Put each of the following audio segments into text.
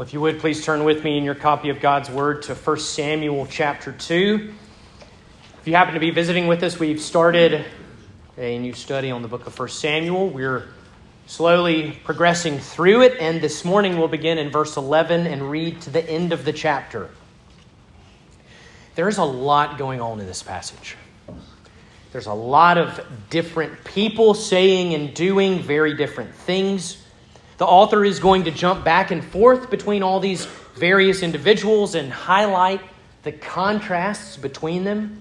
Well, if you would, please turn with me in your copy of God's Word to 1 Samuel chapter 2. If you happen to be visiting with us, we've started a new study on the book of 1 Samuel. We're slowly progressing through it, and this morning we'll begin in verse 11 and read to the end of the chapter. There's a lot going on in this passage. There's a lot of different people saying and doing very different things. The author is going to jump back and forth between all these various individuals and highlight the contrasts between them.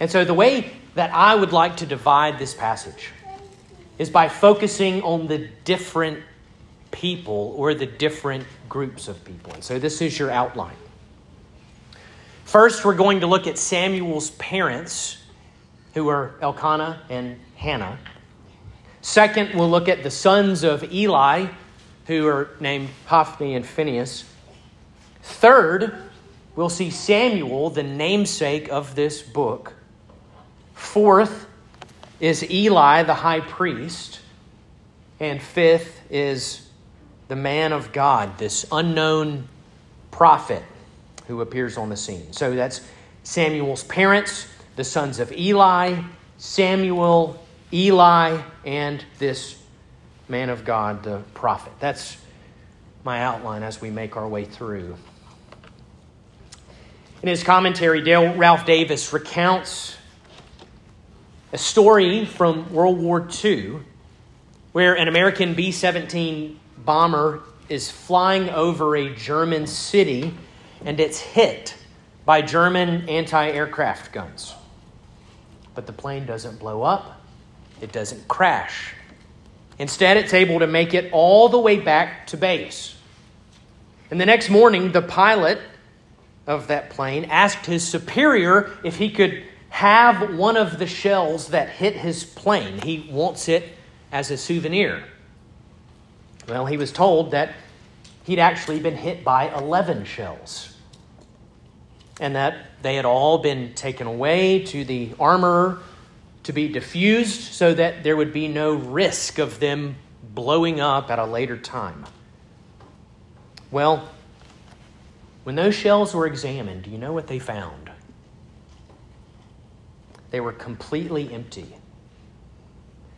And so, the way that I would like to divide this passage is by focusing on the different people or the different groups of people. And so, this is your outline. First, we're going to look at Samuel's parents, who are Elkanah and Hannah. Second, we'll look at the sons of Eli, who are named Hophni and Phinehas. Third, we'll see Samuel, the namesake of this book. Fourth is Eli, the high priest. And fifth is the man of God, this unknown prophet who appears on the scene. So that's Samuel's parents, the sons of Eli, Samuel, Eli and this man of God, the prophet. That's my outline as we make our way through. In his commentary, Dale Ralph Davis recounts a story from World War II where an American B 17 bomber is flying over a German city and it's hit by German anti aircraft guns. But the plane doesn't blow up it doesn't crash. Instead, it's able to make it all the way back to base. And the next morning, the pilot of that plane asked his superior if he could have one of the shells that hit his plane. He wants it as a souvenir. Well, he was told that he'd actually been hit by 11 shells and that they had all been taken away to the armorer to be diffused so that there would be no risk of them blowing up at a later time. Well, when those shells were examined, do you know what they found? They were completely empty.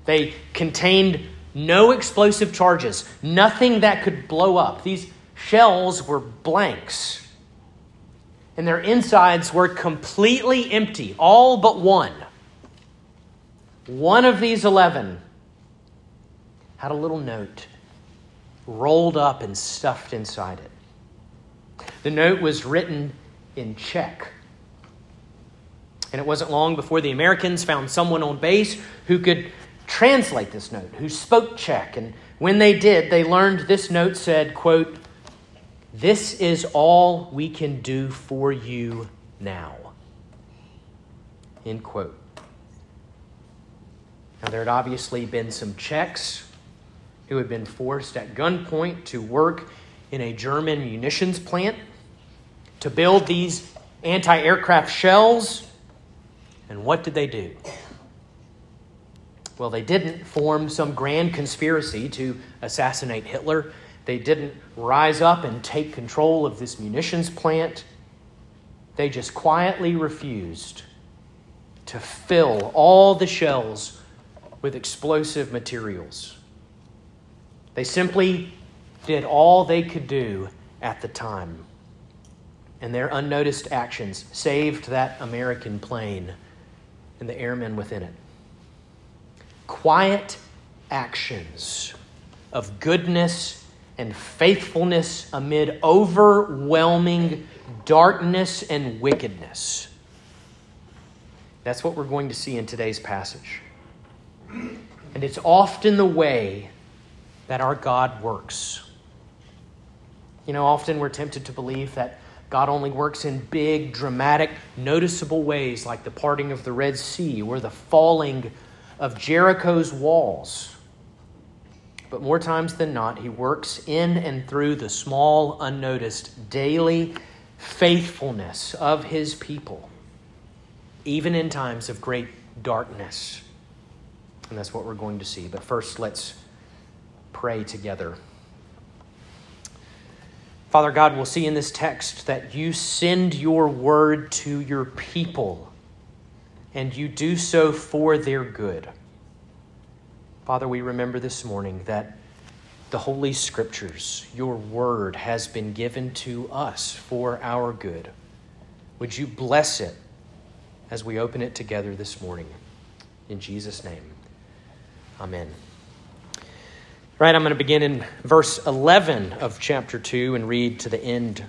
They contained no explosive charges, nothing that could blow up. These shells were blanks. And their insides were completely empty, all but one. One of these 11 had a little note rolled up and stuffed inside it. The note was written in Czech. And it wasn't long before the Americans found someone on base who could translate this note, who spoke Czech. And when they did, they learned this note said, quote, This is all we can do for you now. End quote. Now, there had obviously been some Czechs who had been forced at gunpoint to work in a German munitions plant to build these anti aircraft shells. And what did they do? Well, they didn't form some grand conspiracy to assassinate Hitler. They didn't rise up and take control of this munitions plant. They just quietly refused to fill all the shells with explosive materials. They simply did all they could do at the time. And their unnoticed actions saved that American plane and the airmen within it. Quiet actions of goodness and faithfulness amid overwhelming darkness and wickedness. That's what we're going to see in today's passage. And it's often the way that our God works. You know, often we're tempted to believe that God only works in big, dramatic, noticeable ways like the parting of the Red Sea or the falling of Jericho's walls. But more times than not, he works in and through the small, unnoticed, daily faithfulness of his people, even in times of great darkness. And that's what we're going to see. But first, let's pray together. Father God, we'll see in this text that you send your word to your people, and you do so for their good. Father, we remember this morning that the Holy Scriptures, your word, has been given to us for our good. Would you bless it as we open it together this morning? In Jesus' name, amen. Right, I'm going to begin in verse 11 of chapter 2 and read to the end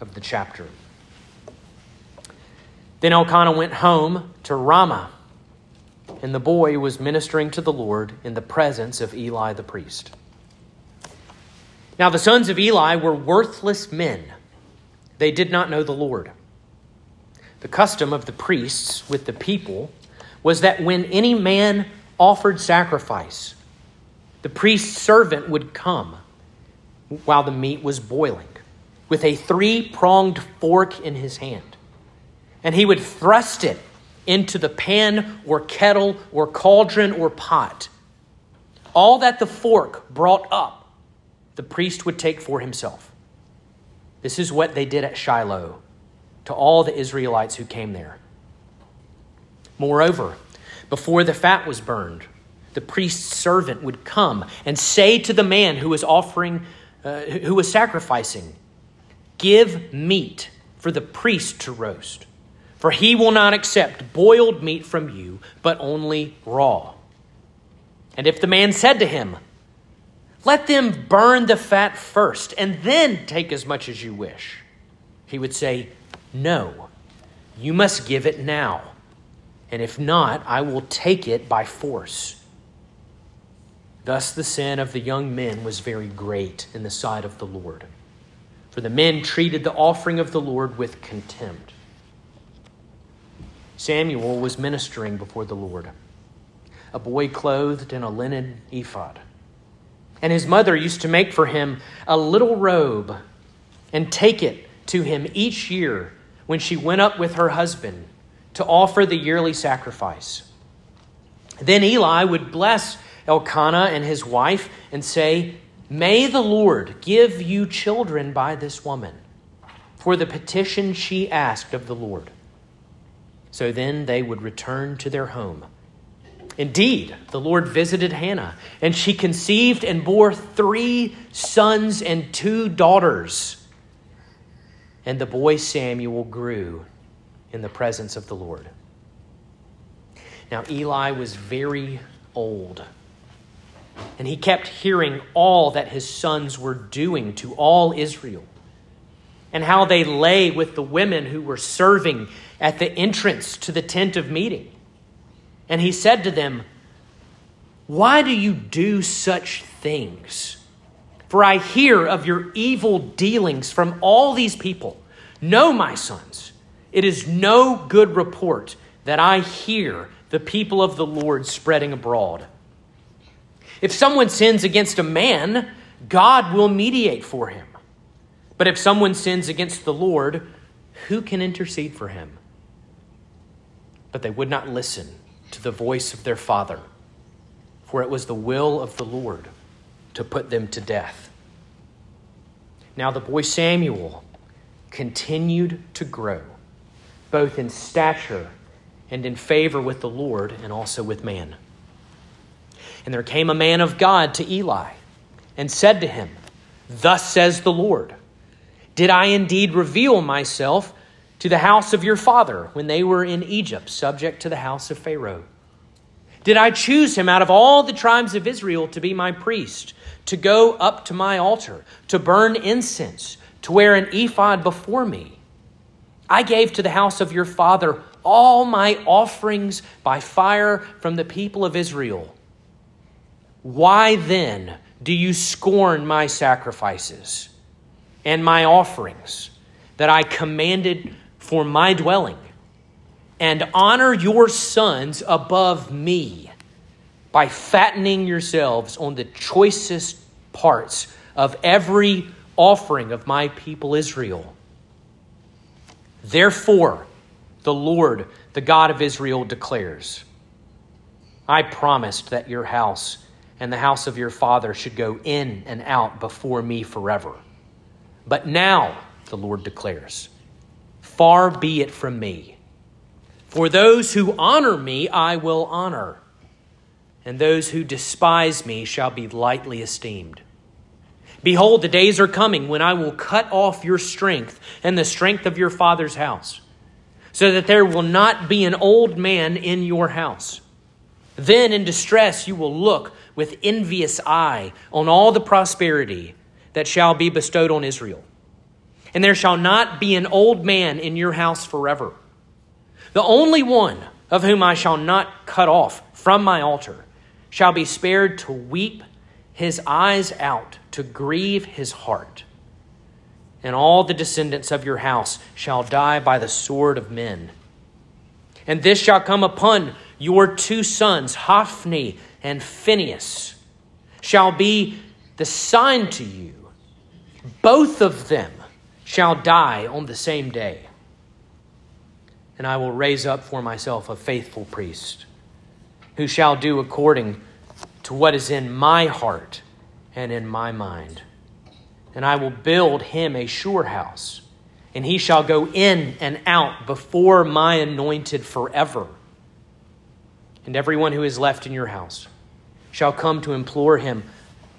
of the chapter. Then Elkanah went home to Ramah, and the boy was ministering to the Lord in the presence of Eli the priest. Now, the sons of Eli were worthless men, they did not know the Lord. The custom of the priests with the people was that when any man offered sacrifice, the priest's servant would come while the meat was boiling with a three pronged fork in his hand. And he would thrust it into the pan or kettle or cauldron or pot. All that the fork brought up, the priest would take for himself. This is what they did at Shiloh to all the Israelites who came there. Moreover, before the fat was burned, the priest's servant would come and say to the man who was offering, uh, who was sacrificing, Give meat for the priest to roast, for he will not accept boiled meat from you, but only raw. And if the man said to him, Let them burn the fat first, and then take as much as you wish, he would say, No, you must give it now, and if not, I will take it by force. Thus, the sin of the young men was very great in the sight of the Lord. For the men treated the offering of the Lord with contempt. Samuel was ministering before the Lord, a boy clothed in a linen ephod. And his mother used to make for him a little robe and take it to him each year when she went up with her husband to offer the yearly sacrifice. Then Eli would bless Elkanah and his wife and say, May the Lord give you children by this woman, for the petition she asked of the Lord. So then they would return to their home. Indeed, the Lord visited Hannah, and she conceived and bore three sons and two daughters. And the boy Samuel grew in the presence of the Lord. Now, Eli was very old and he kept hearing all that his sons were doing to all Israel, and how they lay with the women who were serving at the entrance to the tent of meeting. And he said to them, Why do you do such things? For I hear of your evil dealings from all these people. No, my sons, it is no good report that I hear the people of the Lord spreading abroad. If someone sins against a man, God will mediate for him. But if someone sins against the Lord, who can intercede for him? But they would not listen to the voice of their father, for it was the will of the Lord to put them to death. Now the boy Samuel continued to grow, both in stature and in favor with the Lord and also with man. And there came a man of God to Eli and said to him, Thus says the Lord, Did I indeed reveal myself to the house of your father when they were in Egypt, subject to the house of Pharaoh? Did I choose him out of all the tribes of Israel to be my priest, to go up to my altar, to burn incense, to wear an ephod before me? I gave to the house of your father all my offerings by fire from the people of Israel why then do you scorn my sacrifices and my offerings that I commanded for my dwelling, and honor your sons above me by fattening yourselves on the choicest parts of every offering of my people Israel? Therefore, the Lord, the God of Israel, declares I promised that your house and the house of your father should go in and out before me forever. But now, the Lord declares, far be it from me. For those who honor me, I will honor, and those who despise me shall be lightly esteemed. Behold, the days are coming when I will cut off your strength and the strength of your father's house, so that there will not be an old man in your house. Then in distress you will look with envious eye on all the prosperity that shall be bestowed on Israel. And there shall not be an old man in your house forever. The only one of whom I shall not cut off from my altar shall be spared to weep his eyes out, to grieve his heart. And all the descendants of your house shall die by the sword of men. And this shall come upon your two sons, Hophni and Phinehas, shall be the sign to you. Both of them shall die on the same day. And I will raise up for myself a faithful priest who shall do according to what is in my heart and in my mind. And I will build him a sure house, and he shall go in and out before my anointed forever. And everyone who is left in your house shall come to implore him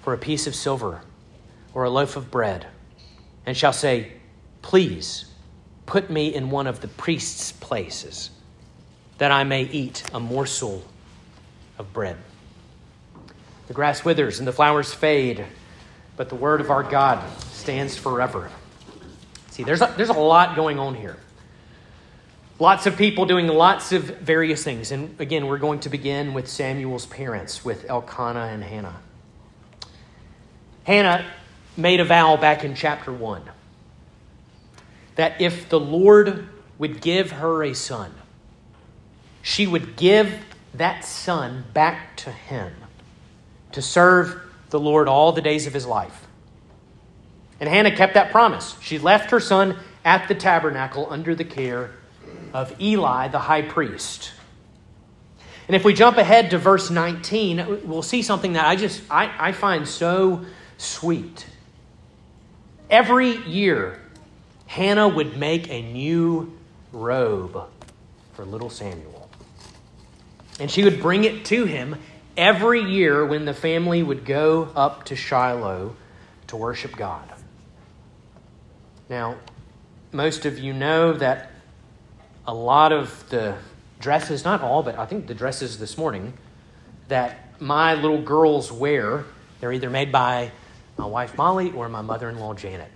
for a piece of silver or a loaf of bread, and shall say, Please put me in one of the priest's places, that I may eat a morsel of bread. The grass withers and the flowers fade, but the word of our God stands forever. See, there's a, there's a lot going on here. Lots of people doing lots of various things. And again, we're going to begin with Samuel's parents, with Elkanah and Hannah. Hannah made a vow back in chapter 1 that if the Lord would give her a son, she would give that son back to him to serve the Lord all the days of his life. And Hannah kept that promise. She left her son at the tabernacle under the care of Eli, the high priest. And if we jump ahead to verse 19, we'll see something that I just I, I find so sweet. Every year, Hannah would make a new robe for little Samuel. And she would bring it to him every year when the family would go up to Shiloh to worship God. Now, most of you know that a lot of the dresses, not all, but I think the dresses this morning that my little girls wear, they're either made by my wife Molly or my mother in law Janet.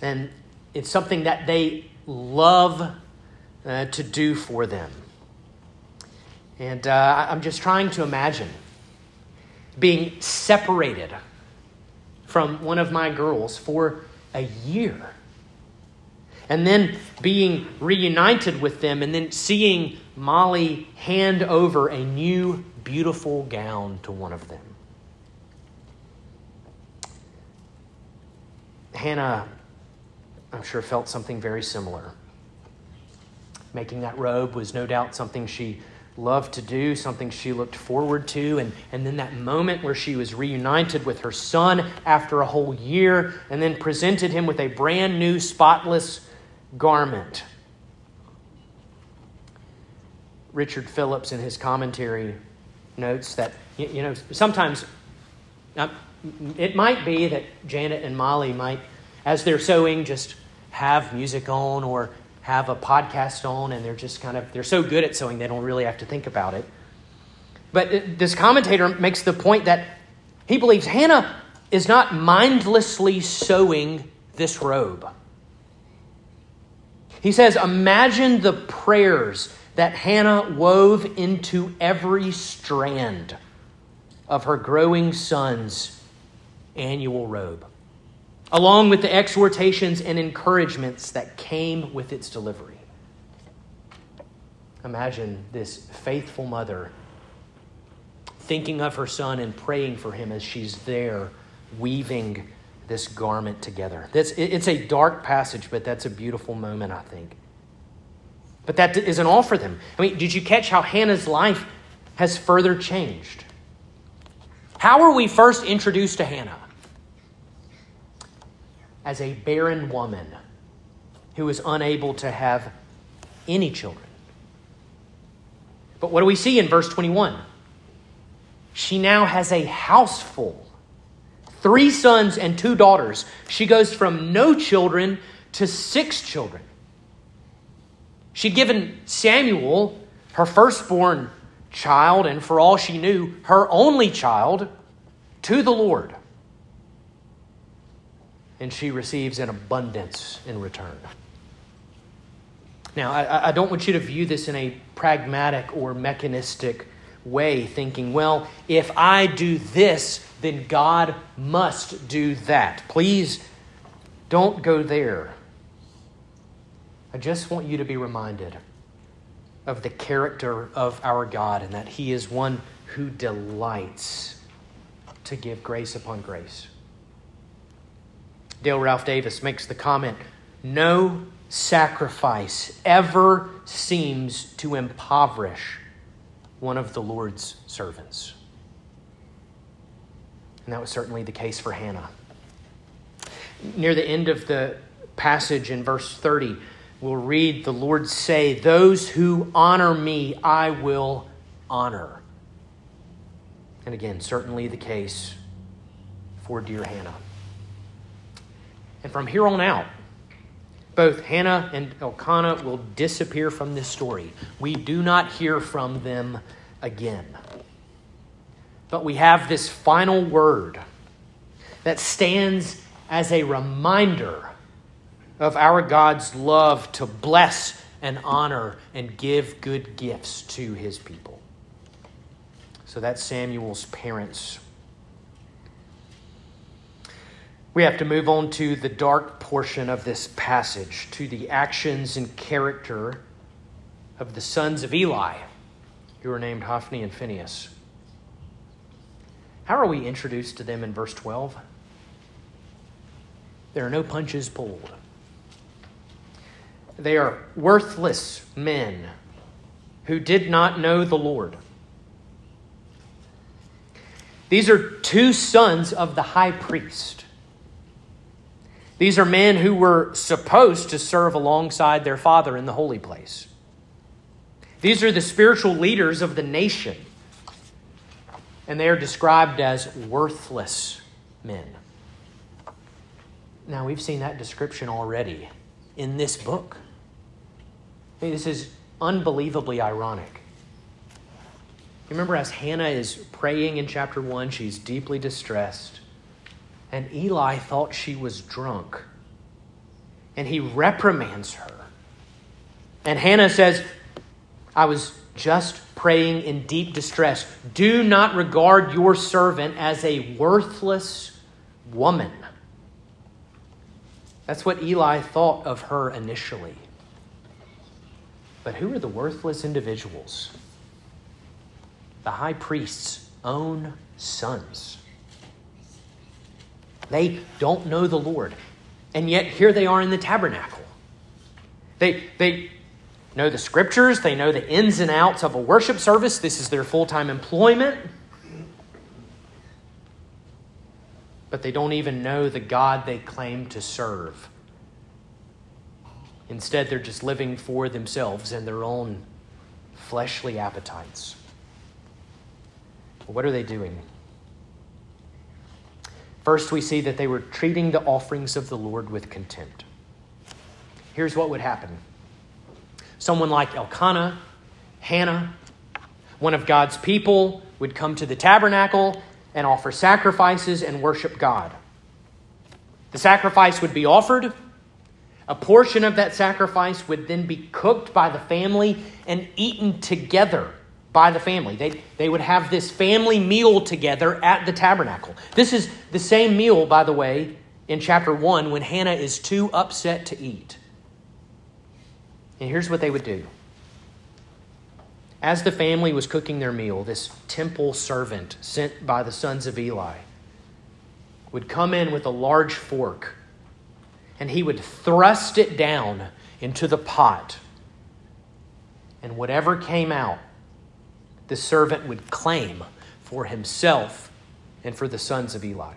And it's something that they love uh, to do for them. And uh, I'm just trying to imagine being separated from one of my girls for a year and then being reunited with them, and then seeing Molly hand over a new, beautiful gown to one of them. Hannah, I'm sure, felt something very similar. Making that robe was no doubt something she loved to do, something she looked forward to. And, and then that moment where she was reunited with her son after a whole year and then presented him with a brand new, spotless garment. Richard Phillips, in his commentary, notes that, you know, sometimes uh, it might be that Janet and Molly might, as they're sewing, just have music on or have a podcast on, and they're just kind of, they're so good at sewing, they don't really have to think about it. But this commentator makes the point that he believes Hannah is not mindlessly sewing this robe. He says, Imagine the prayers that Hannah wove into every strand of her growing son's annual robe, along with the exhortations and encouragements that came with its delivery. Imagine this faithful mother thinking of her son and praying for him as she's there weaving this garment together. It's a dark passage, but that's a beautiful moment, I think. But that isn't all for them. I mean, did you catch how Hannah's life has further changed? How were we first introduced to Hannah? As a barren woman who is unable to have any children. But what do we see in verse 21? She now has a house full three sons and two daughters. She goes from no children to six children. She'd given Samuel her firstborn child, and for all she knew, her only child, to the Lord. And she receives an abundance in return. Now, I, I, don't want you to view this in a pragmatic or mechanistic way, thinking, well, if I do this, then God must do that. Please don't go there. I just want you to be reminded of the character of our God and that He is one who delights to give grace upon grace. Dale Ralph Davis makes the comment no sacrifice ever seems to impoverish one of the Lord's servants. And that was certainly the case for Hannah. Near the end of the passage in verse 30, we'll read the Lord say, Those who honor me, I will honor. And again, certainly the case for dear Hannah. And from here on out, both Hannah and Elkanah will disappear from this story. We do not hear from them again. But we have this final word that stands as a reminder of our God's love to bless and honor and give good gifts to his people. So that's Samuel's parents we have to move on to the dark portion of this passage, to the actions and character of the sons of Eli, who are named Hophni and Phinehas. How are we introduced to them in verse 12? There are no punches pulled. They are worthless men who did not know the Lord. These are two sons of the high priest. These are men who were supposed to serve alongside their father in the holy place. These are the spiritual leaders of the nation. And they are described as worthless men. Now, we've seen that description already in this book. This is unbelievably ironic. You remember as Hannah is praying in chapter 1, she's deeply distressed and Eli thought she was drunk. And he reprimands her. And Hannah says, I was just praying in deep distress. Do not regard your servant as a worthless woman. That's what Eli thought of her initially. But who are the worthless individuals? The high priest's own sons. They don't know the Lord. And yet here they are in the tabernacle. They, they know the scriptures, they know the ins and outs of a worship service. This is their full time employment. But they don't even know the God they claim to serve. Instead, they're just living for themselves and their own fleshly appetites. What are they doing? First, we see that they were treating the offerings of the Lord with contempt. Here's what would happen someone like Elkanah, Hannah, one of God's people, would come to the tabernacle and offer sacrifices and worship God. The sacrifice would be offered. A portion of that sacrifice would then be cooked by the family and eaten together by the family. They, they would have this family meal together at the tabernacle. This is the same meal, by the way, in chapter 1 when Hannah is too upset to eat. And here's what they would do. As the family was cooking their meal, this temple servant sent by the sons of Eli would come in with a large fork and he would thrust it down into the pot. And whatever came out the servant would claim for himself and for the sons of Eli.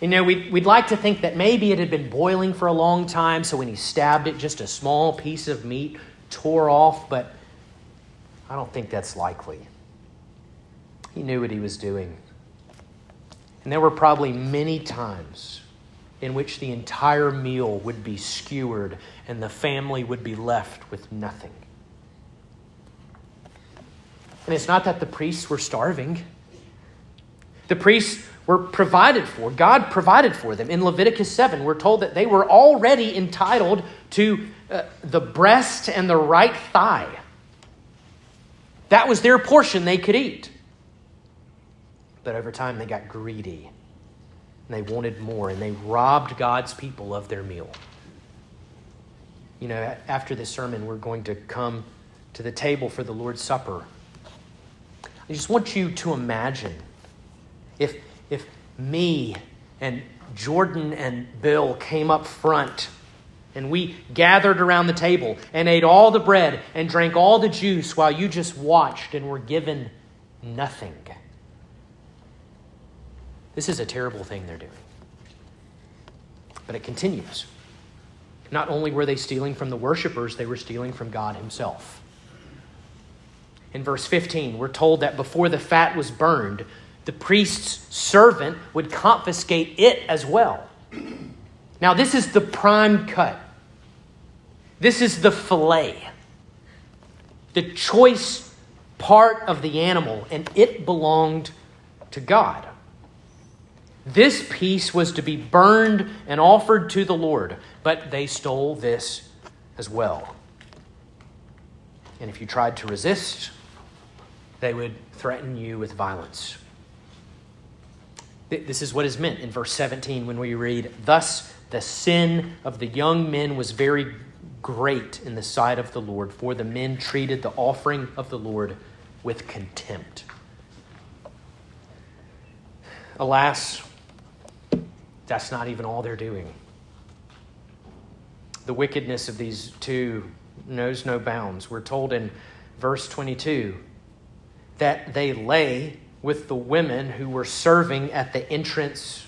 You know, we'd, we'd like to think that maybe it had been boiling for a long time, so when he stabbed it, just a small piece of meat tore off, but I don't think that's likely. He knew what he was doing. And there were probably many times in which the entire meal would be skewered and the family would be left with nothing. And it's not that the priests were starving. The priests were provided for. God provided for them. In Leviticus 7, we're told that they were already entitled to uh, the breast and the right thigh. That was their portion they could eat. But over time, they got greedy and they wanted more and they robbed God's people of their meal. You know, after this sermon, we're going to come to the table for the Lord's Supper. I just want you to imagine if, if me and Jordan and Bill came up front and we gathered around the table and ate all the bread and drank all the juice while you just watched and were given nothing. This is a terrible thing they're doing. But it continues. Not only were they stealing from the worshipers, they were stealing from God Himself. In verse 15, we're told that before the fat was burned, the priest's servant would confiscate it as well. Now, this is the prime cut. This is the fillet, the choice part of the animal, and it belonged to God. This piece was to be burned and offered to the Lord, but they stole this as well. And if you tried to resist, they would threaten you with violence. This is what is meant in verse 17 when we read, Thus the sin of the young men was very great in the sight of the Lord, for the men treated the offering of the Lord with contempt. Alas, that's not even all they're doing. The wickedness of these two knows no bounds. We're told in verse 22 that they lay with the women who were serving at the entrance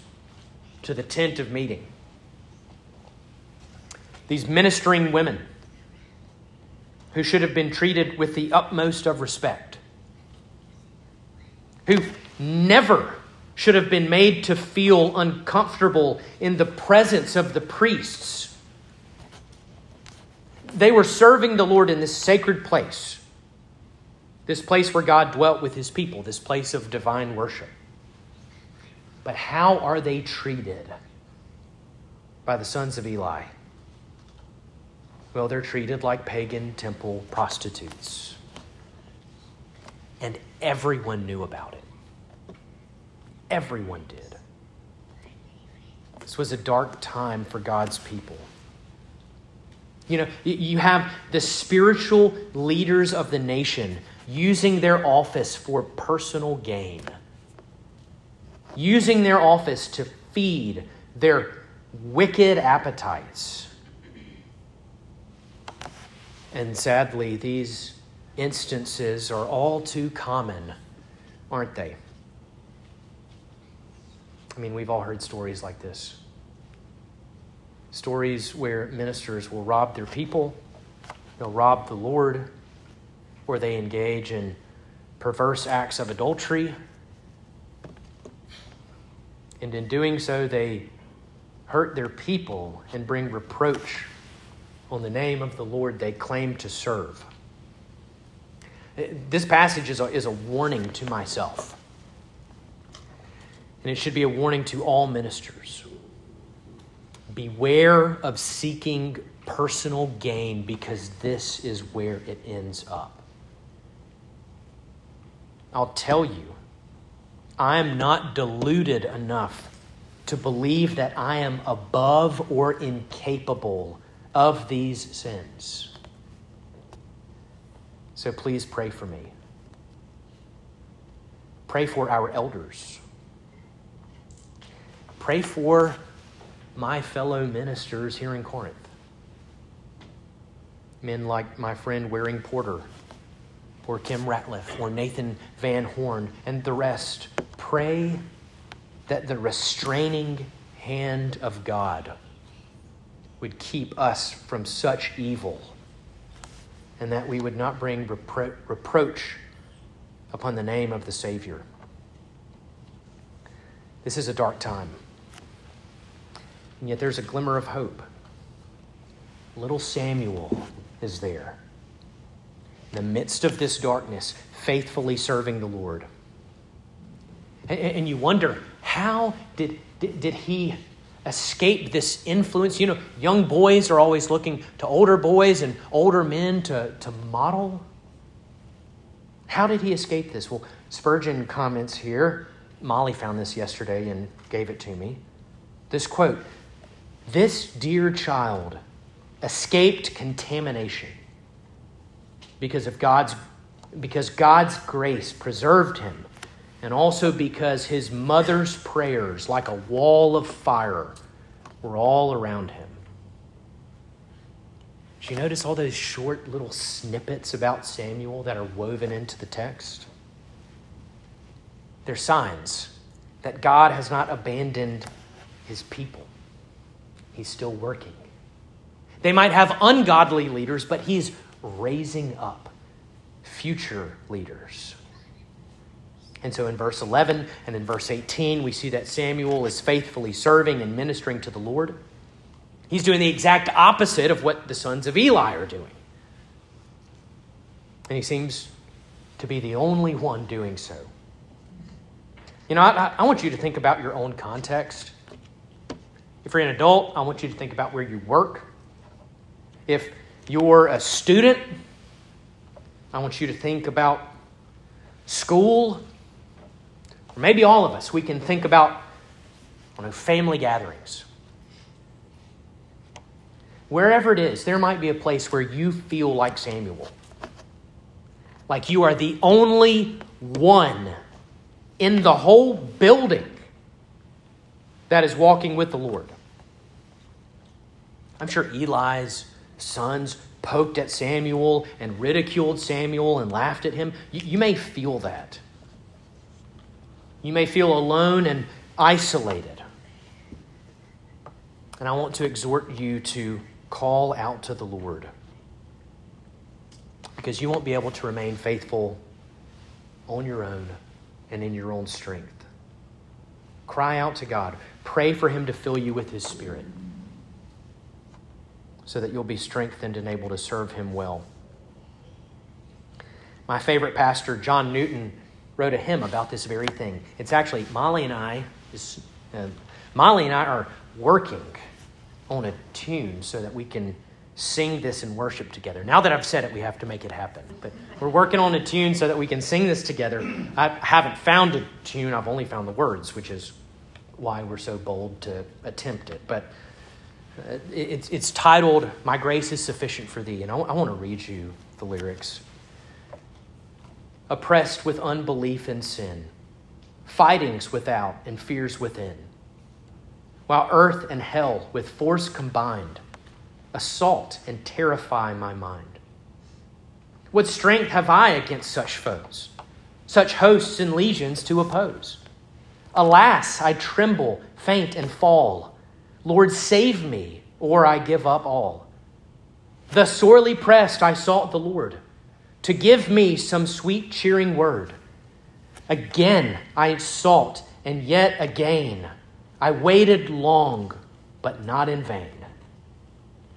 to the tent of meeting. These ministering women who should have been treated with the utmost of respect, who never should have been made to feel uncomfortable in the presence of the priests. They were serving the Lord in this sacred place, this place where God dwelt with his people, this place of divine worship. But how are they treated by the sons of Eli? Well, they're treated like pagan temple prostitutes. And everyone knew about it. Everyone did. This was a dark time for God's people. You know, you have the spiritual leaders of the nation using their office for personal gain, using their office to feed their wicked appetites. And sadly, these instances are all too common, aren't they? I mean, we've all heard stories like this. Stories where ministers will rob their people, they'll rob the Lord, or they engage in perverse acts of adultery. And in doing so, they hurt their people and bring reproach on the name of the Lord they claim to serve. This passage is a, is a warning to myself. And it should be a warning to all ministers. Beware of seeking personal gain because this is where it ends up. I'll tell you, I am not deluded enough to believe that I am above or incapable of these sins. So please pray for me. Pray for our elders. Pray for my fellow ministers here in Corinth. Men like my friend Waring Porter, or Kim Ratliff, or Nathan Van Horn, and the rest. Pray that the restraining hand of God would keep us from such evil and that we would not bring repro- reproach upon the name of the Savior. This is a dark time. And yet there's a glimmer of hope. Little Samuel is there. In the midst of this darkness, faithfully serving the Lord. And, and you wonder, how did, did, did he escape this influence? You know, young boys are always looking to older boys and older men to, to model. How did he escape this? Well, Spurgeon comments here. Molly found this yesterday and gave it to me. This quote This dear child escaped contamination because of God's because God's grace preserved him and also because his mother's prayers like a wall of fire were all around him. Did you notice all those short little snippets about Samuel that are woven into the text? They're signs that God has not abandoned his people. He's still working. They might have ungodly leaders, but he's raising up future leaders. And so in verse 11 and in verse 18, we see that Samuel is faithfully serving and ministering to the Lord. He's doing the exact opposite of what the sons of Eli are doing. And he seems to be the only one doing so. You know, I, I, want you to think about your own context. If you're an adult, I want you to think about where you work. If you're a student, I want you to think about school. Or maybe all of us, we can think about know, family gatherings. Wherever it is, there might be a place where you feel like Samuel. Like you are the only one in the whole building that is walking with the Lord. I'm sure Eli's sons poked at Samuel and ridiculed Samuel and laughed at him. You, you, may feel that. You may feel alone and isolated. And I want to exhort you to call out to the Lord because you won't be able to remain faithful on your own and in your own strength. Cry out to God. Pray for Him to fill you with His Spirit so that you'll be strengthened and able to serve Him well. My favorite pastor, John Newton, wrote a hymn about this very thing. It's actually Molly and I. Uh, Molly and I are working on a tune so that we can sing this in worship together. Now that I've said it, we have to make it happen. But we're working on a tune so that we can sing this together. I haven't found a tune, I've only found the words, which is why we're so bold to attempt it. But it's, it's titled, My Grace is Sufficient for Thee. And I, I want to read you the lyrics. Oppressed with unbelief and sin, fightings without and fears within, while earth and hell with force combined assault and terrify my mind. What strength have I against such foes, such hosts and legions to oppose? Alas, I tremble, faint, and fall. Lord, save me, or I give up all. Thus sorely pressed, I sought the Lord to give me some sweet, cheering word. Again I sought, and yet again I waited long, but not in vain.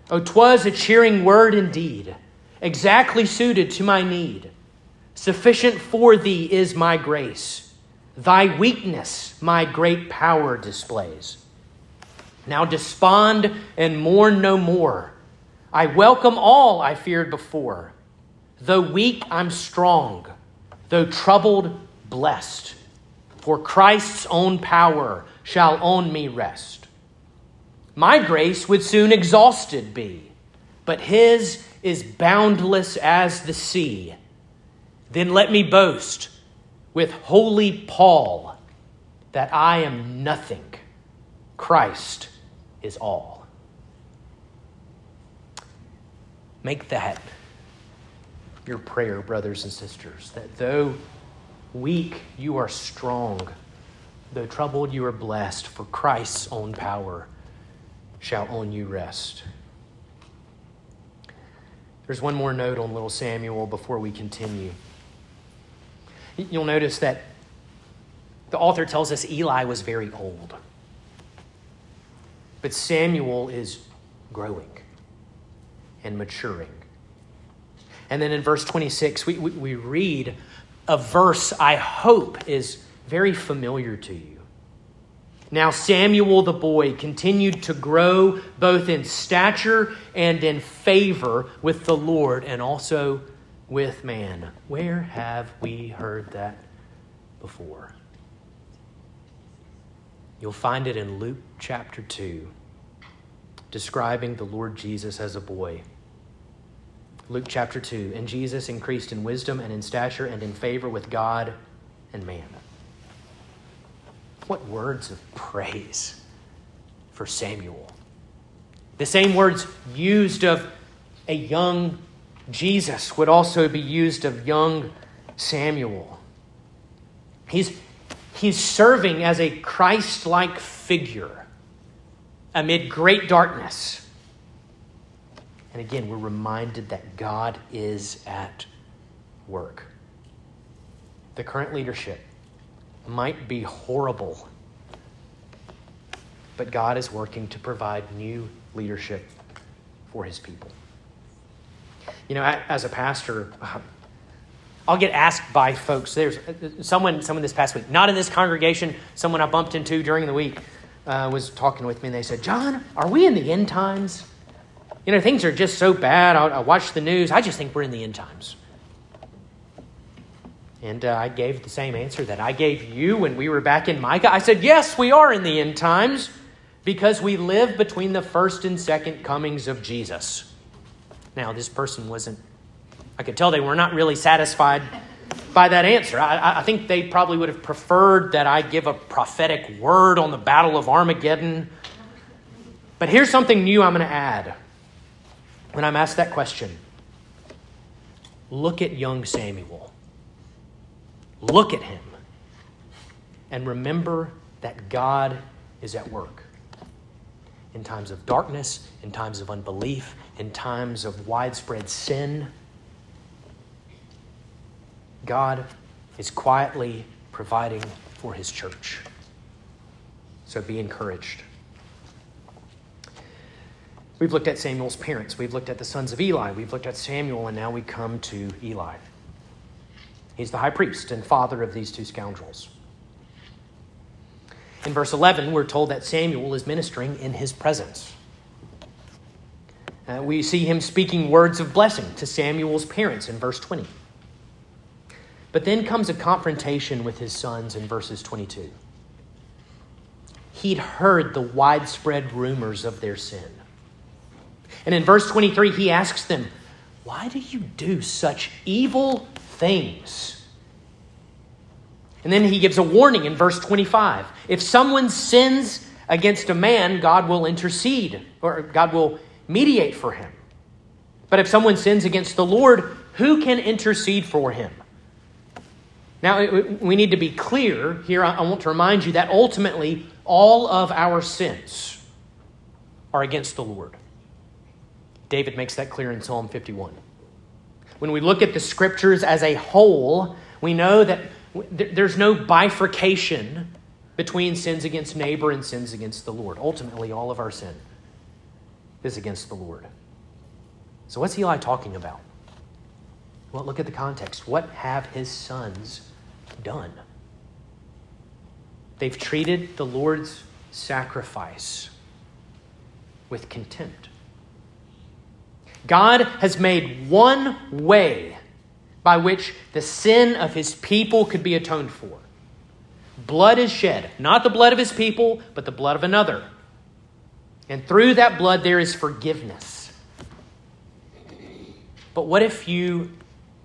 Oh, 'twas a cheering word indeed, exactly suited to my need. Sufficient for thee is my grace. Thy weakness my great power displays. Now despond and mourn no more. I welcome all I feared before. Though weak, I'm strong. Though troubled, blessed. For Christ's own power shall on me rest. My grace would soon exhausted be, but his is boundless as the sea. Then let me boast with holy Paul that I am nothing. Christ is all. Make that your prayer, brothers and sisters, that though weak, you are strong. Though troubled, you are blessed, for Christ's own power shall on you rest. There's one more note on little Samuel before we continue. You'll notice that the author tells us Eli was very old. But Samuel is growing and maturing. And then in verse 26, we, we, we read a verse I hope is very familiar to you. Now, Samuel the boy continued to grow both in stature and in favor with the Lord and also with man. Where have we heard that before? You'll find it in Luke chapter 2, describing the Lord Jesus as a boy. Luke chapter 2 And Jesus increased in wisdom and in stature and in favor with God and man. What words of praise for Samuel. The same words used of a young Jesus would also be used of young Samuel. He's, he's serving as a Christ like figure amid great darkness. And again, we're reminded that God is at work. The current leadership might be horrible, but God is working to provide new leadership for his people. You know, as a pastor, uh, I'll get asked by folks. There's uh, someone, someone this past week, not in this congregation, someone I bumped into during the week uh, was talking with me, and they said, "John, are we in the end times? You know, things are just so bad. I, I watch the news. I just think we're in the end times." And uh, I gave the same answer that I gave you when we were back in Micah. I said, Yes, we are in the end times because we live between the first and second comings of Jesus. Now, this person wasn't, I could tell they were not really satisfied by that answer. I, I think they probably would have preferred that I give a prophetic word on the Battle of Armageddon. But here's something new I'm going to add when I'm asked that question. Look at young Samuel. Look at him and remember that God is at work. In times of darkness, in times of unbelief, in times of widespread sin, God is quietly providing for his church. So be encouraged. We've looked at Samuel's parents. We've looked at the sons of Eli. We've looked at Samuel, and now we come to Eli. He's the high priest and father of these two scoundrels. In verse 11, we're told that Samuel is ministering in his presence. Uh, we see him speaking words of blessing to Samuel's parents in verse 20. But then comes a confrontation with his sons in verses 22. He'd heard the widespread rumors of their sin. And in verse 23, he asks them, Why do you do such evil things. And then he gives a warning in verse 25. If someone sins against a man, God will intercede, or God will mediate for him. But if someone sins against the Lord, who can intercede for him? Now, we need to be clear here. I want to remind you that ultimately all of our sins are against the Lord. David makes that clear in Psalm 51. When we look at the scriptures as a whole, we know that there's no bifurcation between sins against neighbor and sins against the Lord. Ultimately, all of our sin is against the Lord. So, what's Eli talking about? Well, look at the context. What have his sons done? They've treated the Lord's sacrifice with contempt. God has made one way by which the sin of his people could be atoned for. Blood is shed, not the blood of his people, but the blood of another. And through that blood, there is forgiveness. But what if you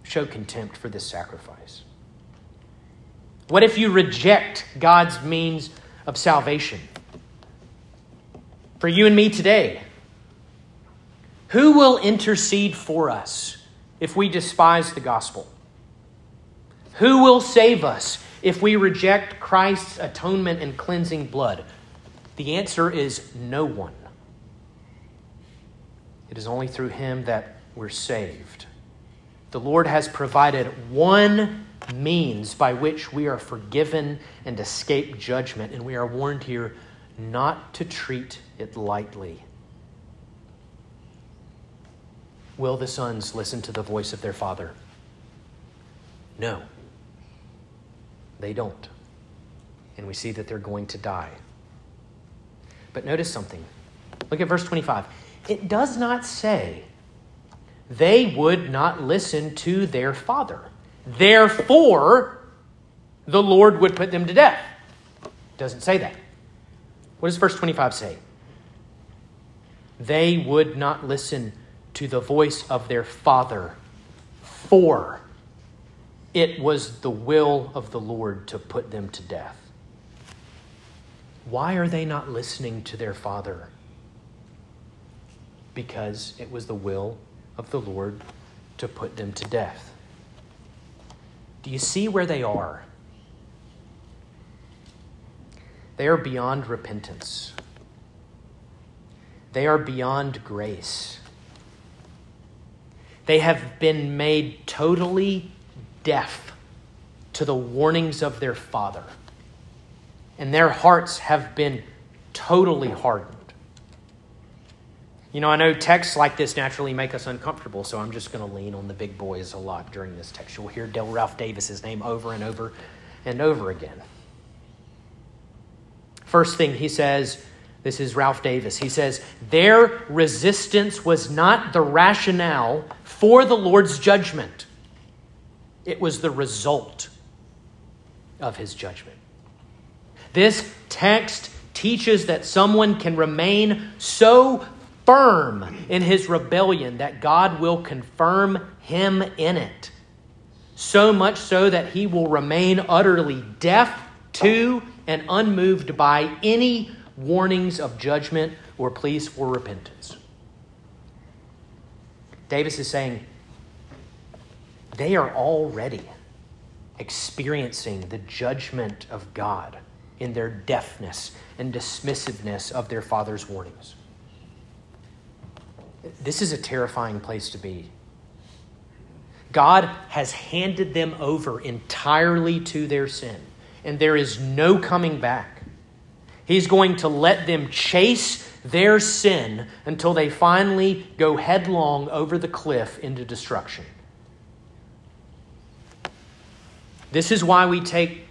show contempt for this sacrifice? What if you reject God's means of salvation? For you and me today, who will intercede for us if we despise the gospel? Who will save us if we reject Christ's atonement and cleansing blood? The answer is no one. It is only through him that we're saved. The Lord has provided one means by which we are forgiven and escape judgment, and we are warned here not to treat it lightly. Will the sons listen to the voice of their father? No, they don't. And we see that they're going to die. But notice something. Look at verse 25. It does not say they would not listen to their father. Therefore, the Lord would put them to death. Doesn't say that. What does verse 25 say? They would not listen to the voice of their father, for it was the will of the Lord to put them to death. Why are they not listening to their father? Because it was the will of the Lord to put them to death. Do you see where they are? They are beyond repentance. They are beyond grace. They have been made totally deaf to the warnings of their Father, and their hearts have been totally hardened. You know, I know texts like this naturally make us uncomfortable, so I'm just going to lean on the big boys a lot during this text. You'll hear Dale Ralph Davis's name over and over and over again. First thing he says, this is Ralph Davis. He says, Their resistance was not the rationale for the Lord's judgment, it was the result of his judgment. This text teaches that someone can remain so firm in his rebellion that God will confirm him in it. So much so that he will remain utterly deaf to and unmoved by any warnings of judgment or pleas for repentance. Davis is saying they are already experiencing the judgment of God in their deafness and dismissiveness of their father's warnings. This is a terrifying place to be. God has handed them over entirely to their sin, and there is no coming back. He's going to let them chase their sin until they finally go headlong over the cliff into destruction. This is why we take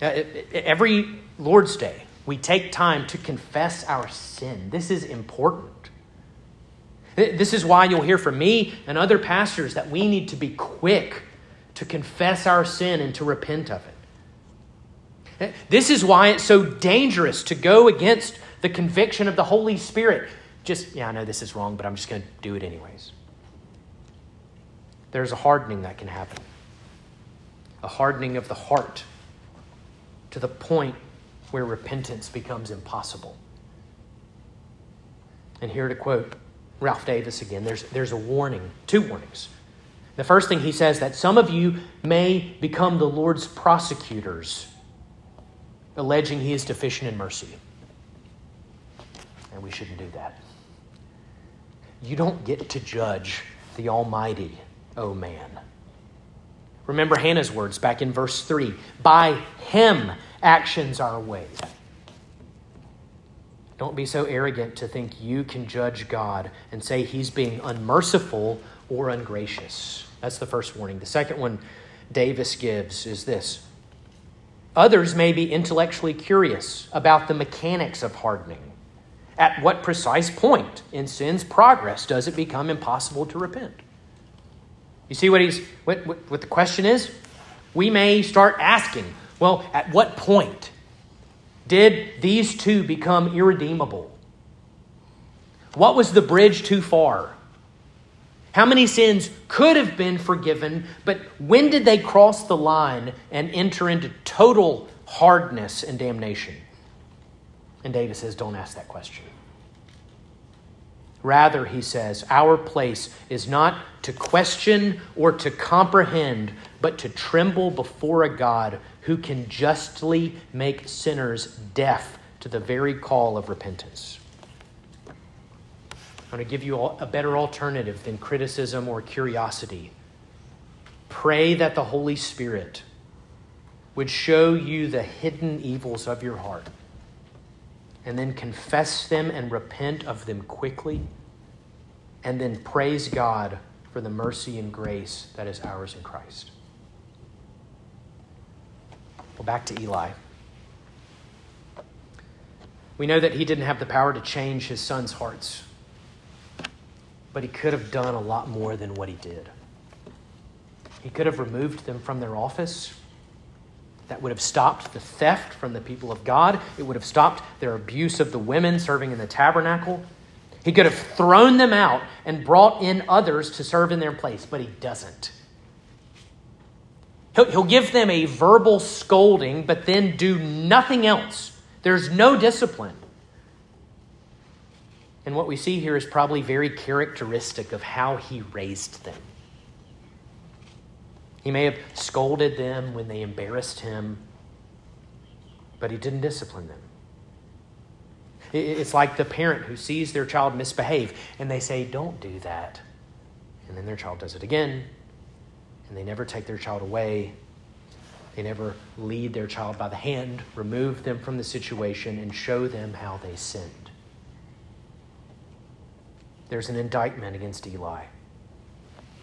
uh, every Lord's Day, we take time to confess our sin. This is important. This is why you'll hear from me and other pastors that we need to be quick to confess our sin and to repent of it. This is why it's so dangerous to go against the conviction of the Holy Spirit. Just, yeah, I know this is wrong, but I'm just going to do it anyways. There's a hardening that can happen, a hardening of the heart to the point where repentance becomes impossible. And here to quote Ralph Davis again. There's, there's a warning, two warnings. The first thing he says that some of you may become the Lord's prosecutors, alleging he is deficient in mercy. And we shouldn't do that. You don't get to judge the Almighty, oh man. Remember Hannah's words back in verse 3 By him actions are weighed. Don't be so arrogant to think you can judge God and say he's being unmerciful or ungracious. That's the first warning. The second one Davis gives is this Others may be intellectually curious about the mechanics of hardening. At what precise point in sin's progress does it become impossible to repent? You see what he's what, what, what the question is? We may start asking, well, at what point did these two become irredeemable? What was the bridge too far? How many sins could have been forgiven, but when did they cross the line and enter into total hardness and damnation? And Davis says, don't ask that question. Rather, he says, our place is not to question or to comprehend, but to tremble before a God who can justly make sinners deaf to the very call of repentance. I'm going to give you a better alternative than criticism or curiosity. Pray that the Holy Spirit would show you the hidden evils of your heart and then confess them and repent of them quickly, and then praise God for the mercy and grace that is ours in Christ. Well, back to Eli. We know that he didn't have the power to change his sons' hearts, but he could have done a lot more than what he did. He could have removed them from their office that would have stopped the theft from the people of God. It would have stopped their abuse of the women serving in the tabernacle. He could have thrown them out and brought in others to serve in their place, but he doesn't. He'll, he'll give them a verbal scolding, but then do nothing else. There's no discipline. And what we see here is probably very characteristic of how he raised them. He may have scolded them when they embarrassed him, but he didn't discipline them. It's like the parent who sees their child misbehave and they say, Don't do that. And then their child does it again, and they never take their child away. They never lead their child by the hand, remove them from the situation, and show them how they sinned. There's an indictment against Eli.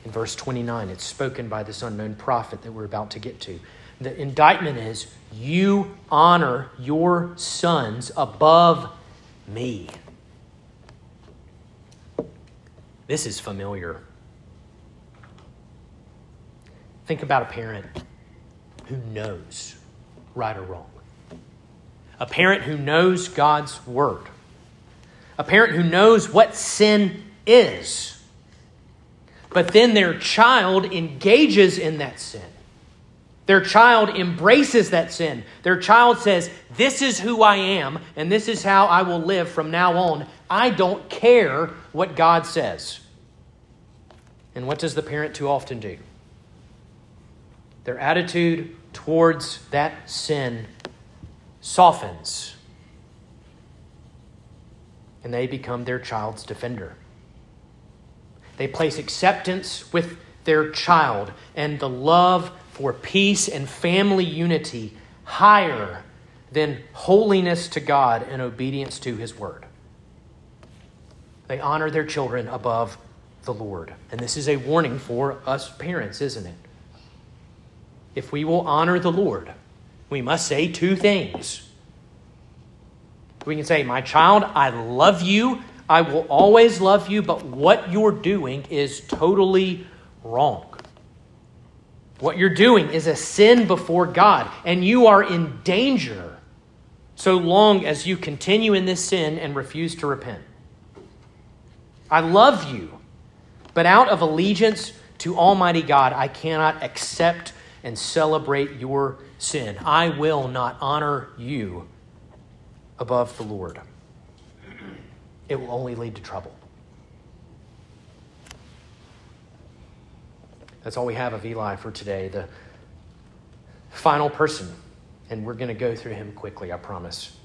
In verse 29, it's spoken by this unknown prophet that we're about to get to. The indictment is you honor your sons above me. This is familiar. Think about a parent who knows right or wrong, a parent who knows God's word, a parent who knows what sin is but then their child engages in that sin. Their child embraces that sin. Their child says, This is who I am, and this is how I will live from now on. I don't care what God says. And what does the parent too often do? Their attitude towards that sin softens, and they become their child's defender. They place acceptance with their child and the love for peace and family unity higher than holiness to God and obedience to His word. They honor their children above the Lord. And this is a warning for us parents, isn't it? If we will honor the Lord, we must say two things. We can say, My child, I love you I will always love you, but what you're doing is totally wrong. What you're doing is a sin before God, and you are in danger so long as you continue in this sin and refuse to repent. I love you, but out of allegiance to Almighty God, I cannot accept and celebrate your sin. I will not honor you above the Lord it will only lead to trouble. That's all we have of Eli for today. The final person, and we're going to go through him quickly, I promise.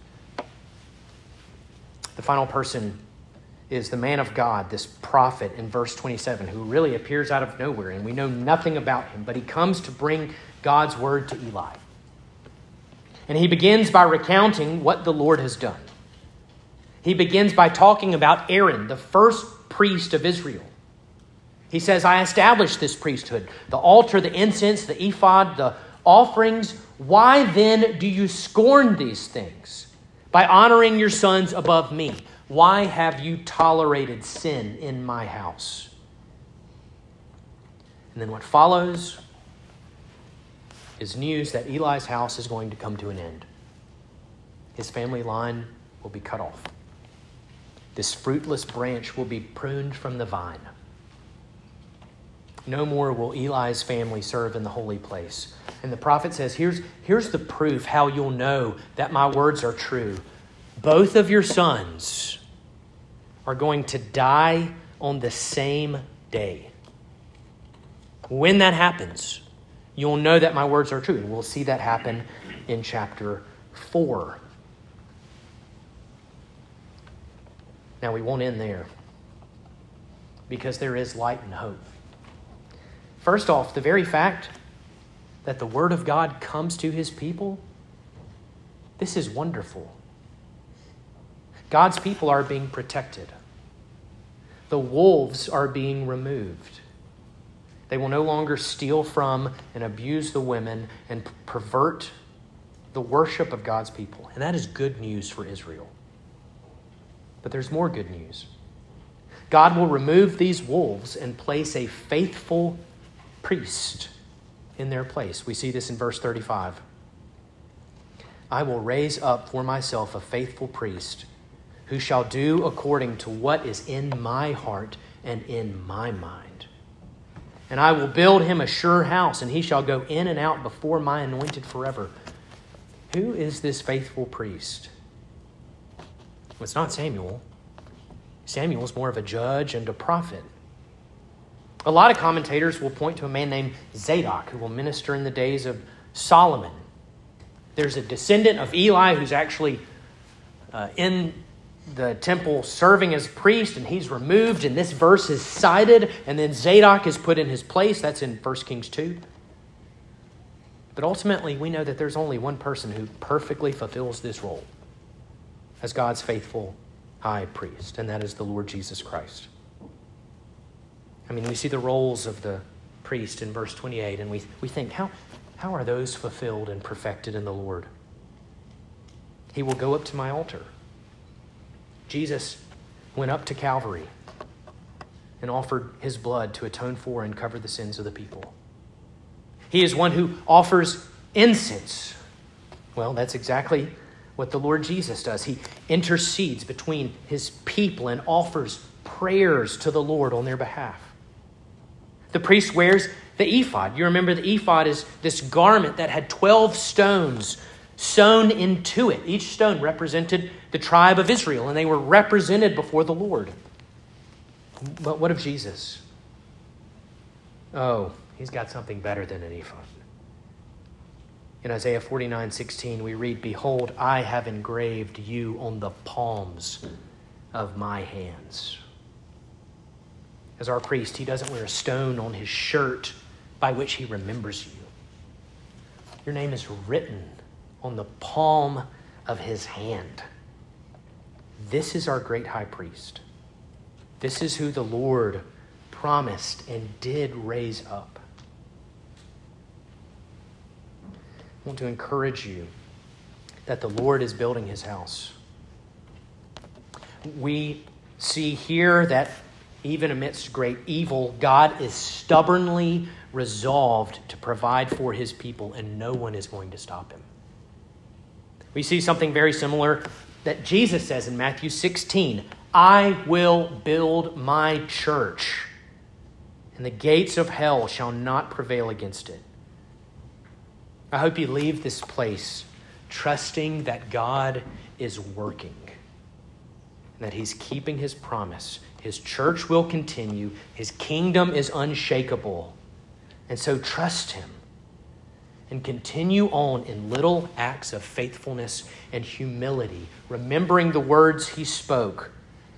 The final person is the man of God, this prophet in verse 27, who really appears out of nowhere, and we know nothing about him, but he comes to bring God's word to Eli. And he begins by recounting what the Lord has done. He begins by talking about Aaron, the first priest of Israel. He says, I established this priesthood, the altar, the incense, the ephod, the offerings. Why then do you scorn these things by honoring your sons above me? Why have you tolerated sin in my house? And then what follows is news that Eli's house is going to come to an end. His family line will be cut off. This fruitless branch will be pruned from the vine. No more will Eli's family serve in the holy place. And the prophet says, here's, here's the proof how you'll know that my words are true. Both of your sons are going to die on the same day. When that happens, you'll know that my words are true. And we'll see that happen in chapter 4. Now, we won't end there because there is light and hope. First off, the very fact that the Word of God comes to His people, this is wonderful. God's people are being protected. The wolves are being removed. They will no longer steal from and abuse the women and pervert the worship of God's people. And that is good news for Israel. But there's more good news. God will remove these wolves and place a faithful priest in their place. We see this in verse 35. I will raise up for myself a faithful priest who shall do according to what is in my heart and in my mind. And I will build him a sure house, and he shall go in and out before my anointed forever. Who is this faithful priest? Well, it's not Samuel. Samuel is more of a judge and a prophet. A lot of commentators will point to a man named Zadok who will minister in the days of Solomon. There's a descendant of Eli who's actually uh, in the temple serving as priest, and he's removed, and this verse is cited, and then Zadok is put in his place. That's in 1 Kings 2. But ultimately, we know that there's only one person who perfectly fulfills this role as God's faithful high priest, and that is the Lord Jesus Christ. I mean, we see the roles of the priest in verse 28, and we, we think, how, how are those fulfilled and perfected in the Lord? He will go up to my altar. Jesus went up to Calvary and offered his blood to atone for and cover the sins of the people. He is one who offers incense. Well, that's exactly what the Lord Jesus does. He intercedes between his people and offers prayers to the Lord on their behalf. The priest wears the ephod. You remember the ephod is this garment that had 12 stones sewn into it. Each stone represented the tribe of Israel, and they were represented before the Lord. But what of Jesus? Oh, he's got something better than an ephod. In Isaiah 49 16, we read, Behold, I have engraved you on the palms of my hands. As our priest, he doesn't wear a stone on his shirt by which he remembers you. Your name is written on the palm of his hand. This is our great high priest. This is who the Lord promised and did raise up. I want to encourage you that the Lord is building his house. We see here that even amidst great evil, God is stubbornly resolved to provide for his people, and no one is going to stop him. We see something very similar that Jesus says in Matthew 16 I will build my church, and the gates of hell shall not prevail against it. I hope you leave this place trusting that God is working and that He's keeping His promise. His church will continue, His kingdom is unshakable. And so trust Him and continue on in little acts of faithfulness and humility, remembering the words He spoke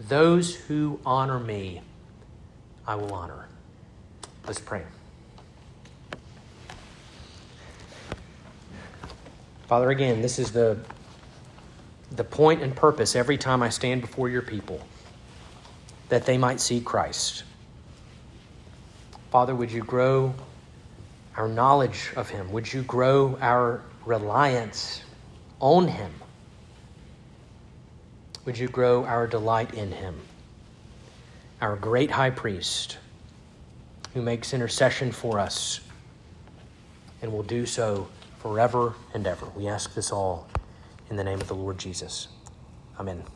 Those who honor me, I will honor. Let's pray. Father, again, this is the, the point and purpose every time I stand before your people that they might see Christ. Father, would you grow our knowledge of him? Would you grow our reliance on him? Would you grow our delight in him? Our great high priest who makes intercession for us and will do so forever and ever. We ask this all in the name of the Lord Jesus. Amen.